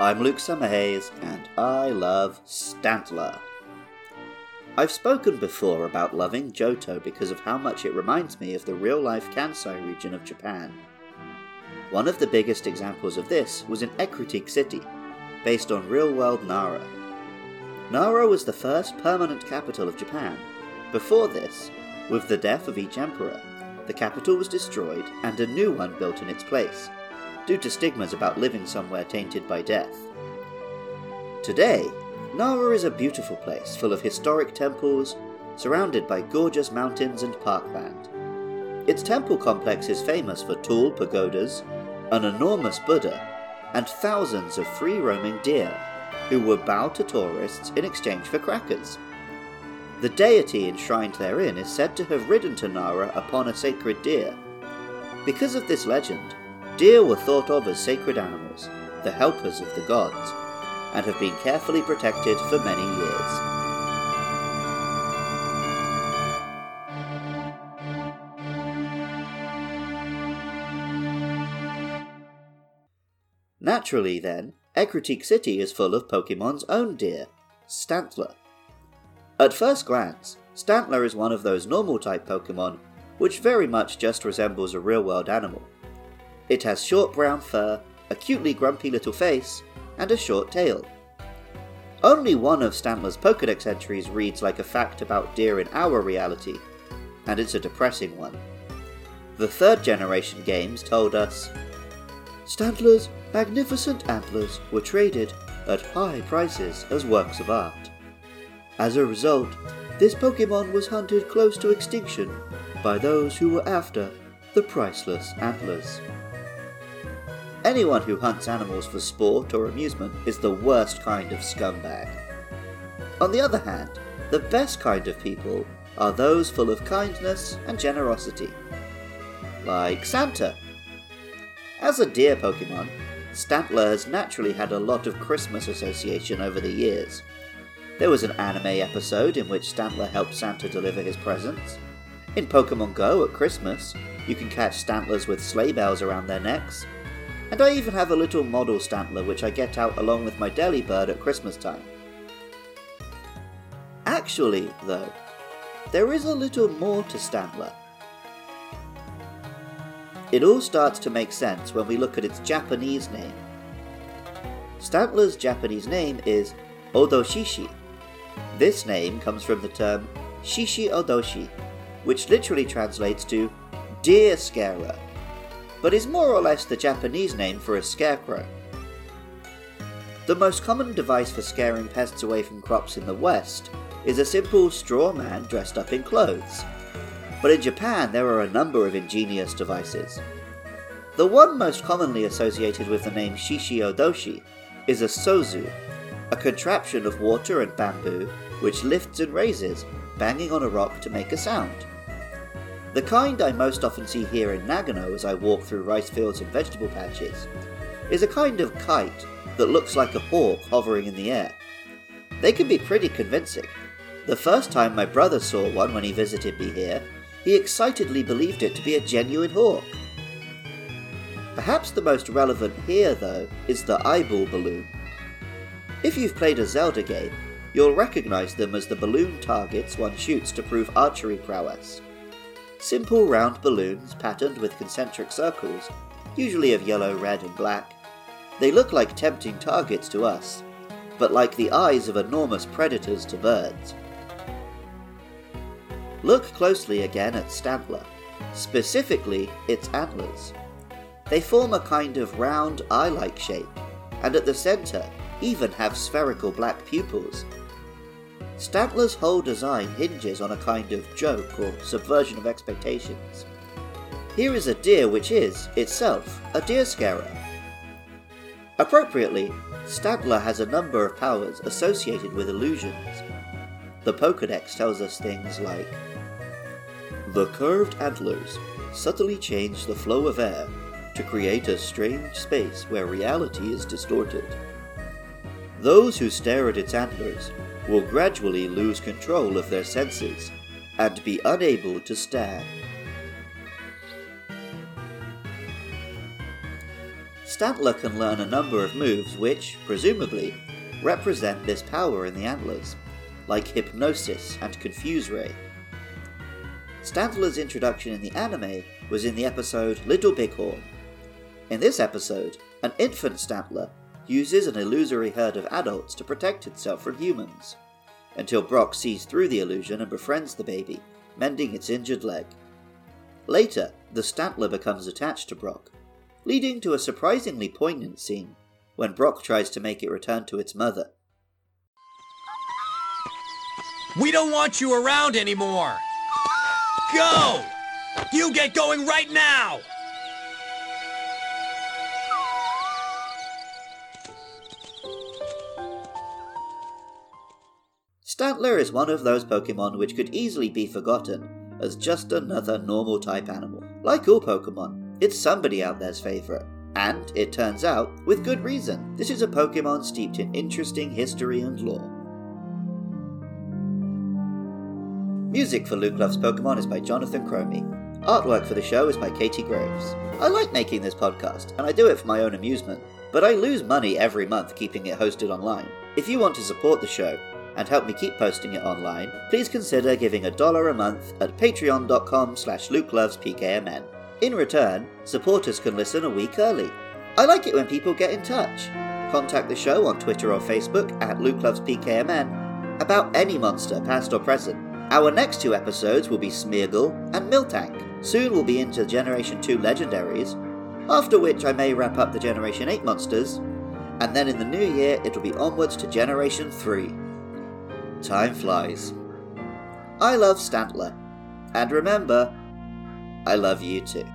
I'm Luke Summerhays, and I love Stantler. I've spoken before about loving Johto because of how much it reminds me of the real life Kansai region of Japan. One of the biggest examples of this was in Ecruteak City, based on real world Nara. Nara was the first permanent capital of Japan. Before this, with the death of each emperor, the capital was destroyed and a new one built in its place, due to stigmas about living somewhere tainted by death. Today, Nara is a beautiful place full of historic temples, surrounded by gorgeous mountains and parkland. Its temple complex is famous for tall pagodas, an enormous Buddha, and thousands of free roaming deer who would bow to tourists in exchange for crackers. The deity enshrined therein is said to have ridden to Nara upon a sacred deer. Because of this legend, deer were thought of as sacred animals, the helpers of the gods, and have been carefully protected for many years. Naturally, then, Ecruteak City is full of Pokemon's own deer, Stantler. At first glance, Stantler is one of those normal type Pokemon which very much just resembles a real world animal. It has short brown fur, a cutely grumpy little face, and a short tail. Only one of Stantler's Pokedex entries reads like a fact about deer in our reality, and it's a depressing one. The third generation games told us Stantler's magnificent antlers were traded at high prices as works of art. As a result, this Pokemon was hunted close to extinction by those who were after the priceless antlers. Anyone who hunts animals for sport or amusement is the worst kind of scumbag. On the other hand, the best kind of people are those full of kindness and generosity. Like Santa. As a deer Pokemon, Stantler has naturally had a lot of Christmas association over the years. There was an anime episode in which Stantler helped Santa deliver his presents. In Pokemon Go at Christmas, you can catch Stantlers with sleigh bells around their necks. And I even have a little model Stantler which I get out along with my Delibird at Christmas time. Actually, though, there is a little more to Stantler. It all starts to make sense when we look at its Japanese name. Stantler's Japanese name is Odoshishi. This name comes from the term Shishi Odoshi, which literally translates to deer scarer, but is more or less the Japanese name for a scarecrow. The most common device for scaring pests away from crops in the West is a simple straw man dressed up in clothes. But in Japan, there are a number of ingenious devices. The one most commonly associated with the name Shishi Odoshi is a sozu, a contraption of water and bamboo which lifts and raises, banging on a rock to make a sound. The kind I most often see here in Nagano as I walk through rice fields and vegetable patches is a kind of kite that looks like a hawk hovering in the air. They can be pretty convincing. The first time my brother saw one when he visited me here, he excitedly believed it to be a genuine hawk. Perhaps the most relevant here, though, is the eyeball balloon. If you've played a Zelda game, you'll recognise them as the balloon targets one shoots to prove archery prowess. Simple round balloons patterned with concentric circles, usually of yellow, red, and black. They look like tempting targets to us, but like the eyes of enormous predators to birds. Look closely again at Stantler, specifically its antlers. They form a kind of round eye like shape, and at the centre even have spherical black pupils. Stantler's whole design hinges on a kind of joke or subversion of expectations. Here is a deer which is, itself, a deer scarer. Appropriately, Stantler has a number of powers associated with illusions. The Pokedex tells us things like The curved antlers subtly change the flow of air to create a strange space where reality is distorted. Those who stare at its antlers will gradually lose control of their senses and be unable to stand. Stantler can learn a number of moves which, presumably, represent this power in the antlers, like Hypnosis and Confuse Ray. Stantler's introduction in the anime was in the episode Little Bighorn. In this episode, an infant Stantler uses an illusory herd of adults to protect itself from humans, until Brock sees through the illusion and befriends the baby, mending its injured leg. Later, the Stantler becomes attached to Brock, leading to a surprisingly poignant scene when Brock tries to make it return to its mother. We don't want you around anymore! Go! You get going right now! Stantler is one of those Pokemon which could easily be forgotten as just another normal type animal. Like all Pokemon, it's somebody out there's favourite. And, it turns out, with good reason. This is a Pokemon steeped in interesting history and lore. Music for Luke Loves Pokemon is by Jonathan Cromie. Artwork for the show is by Katie Groves. I like making this podcast, and I do it for my own amusement, but I lose money every month keeping it hosted online. If you want to support the show, and help me keep posting it online, please consider giving a dollar a month at patreon.com slash lukelovespkmn. In return, supporters can listen a week early. I like it when people get in touch. Contact the show on Twitter or Facebook at lukelovespkmn about any monster, past or present. Our next two episodes will be Smeargle and Miltank. Soon we'll be into Generation 2 legendaries, after which I may wrap up the Generation 8 monsters, and then in the new year it'll be onwards to Generation 3. Time flies. I love Stantler. And remember, I love you too.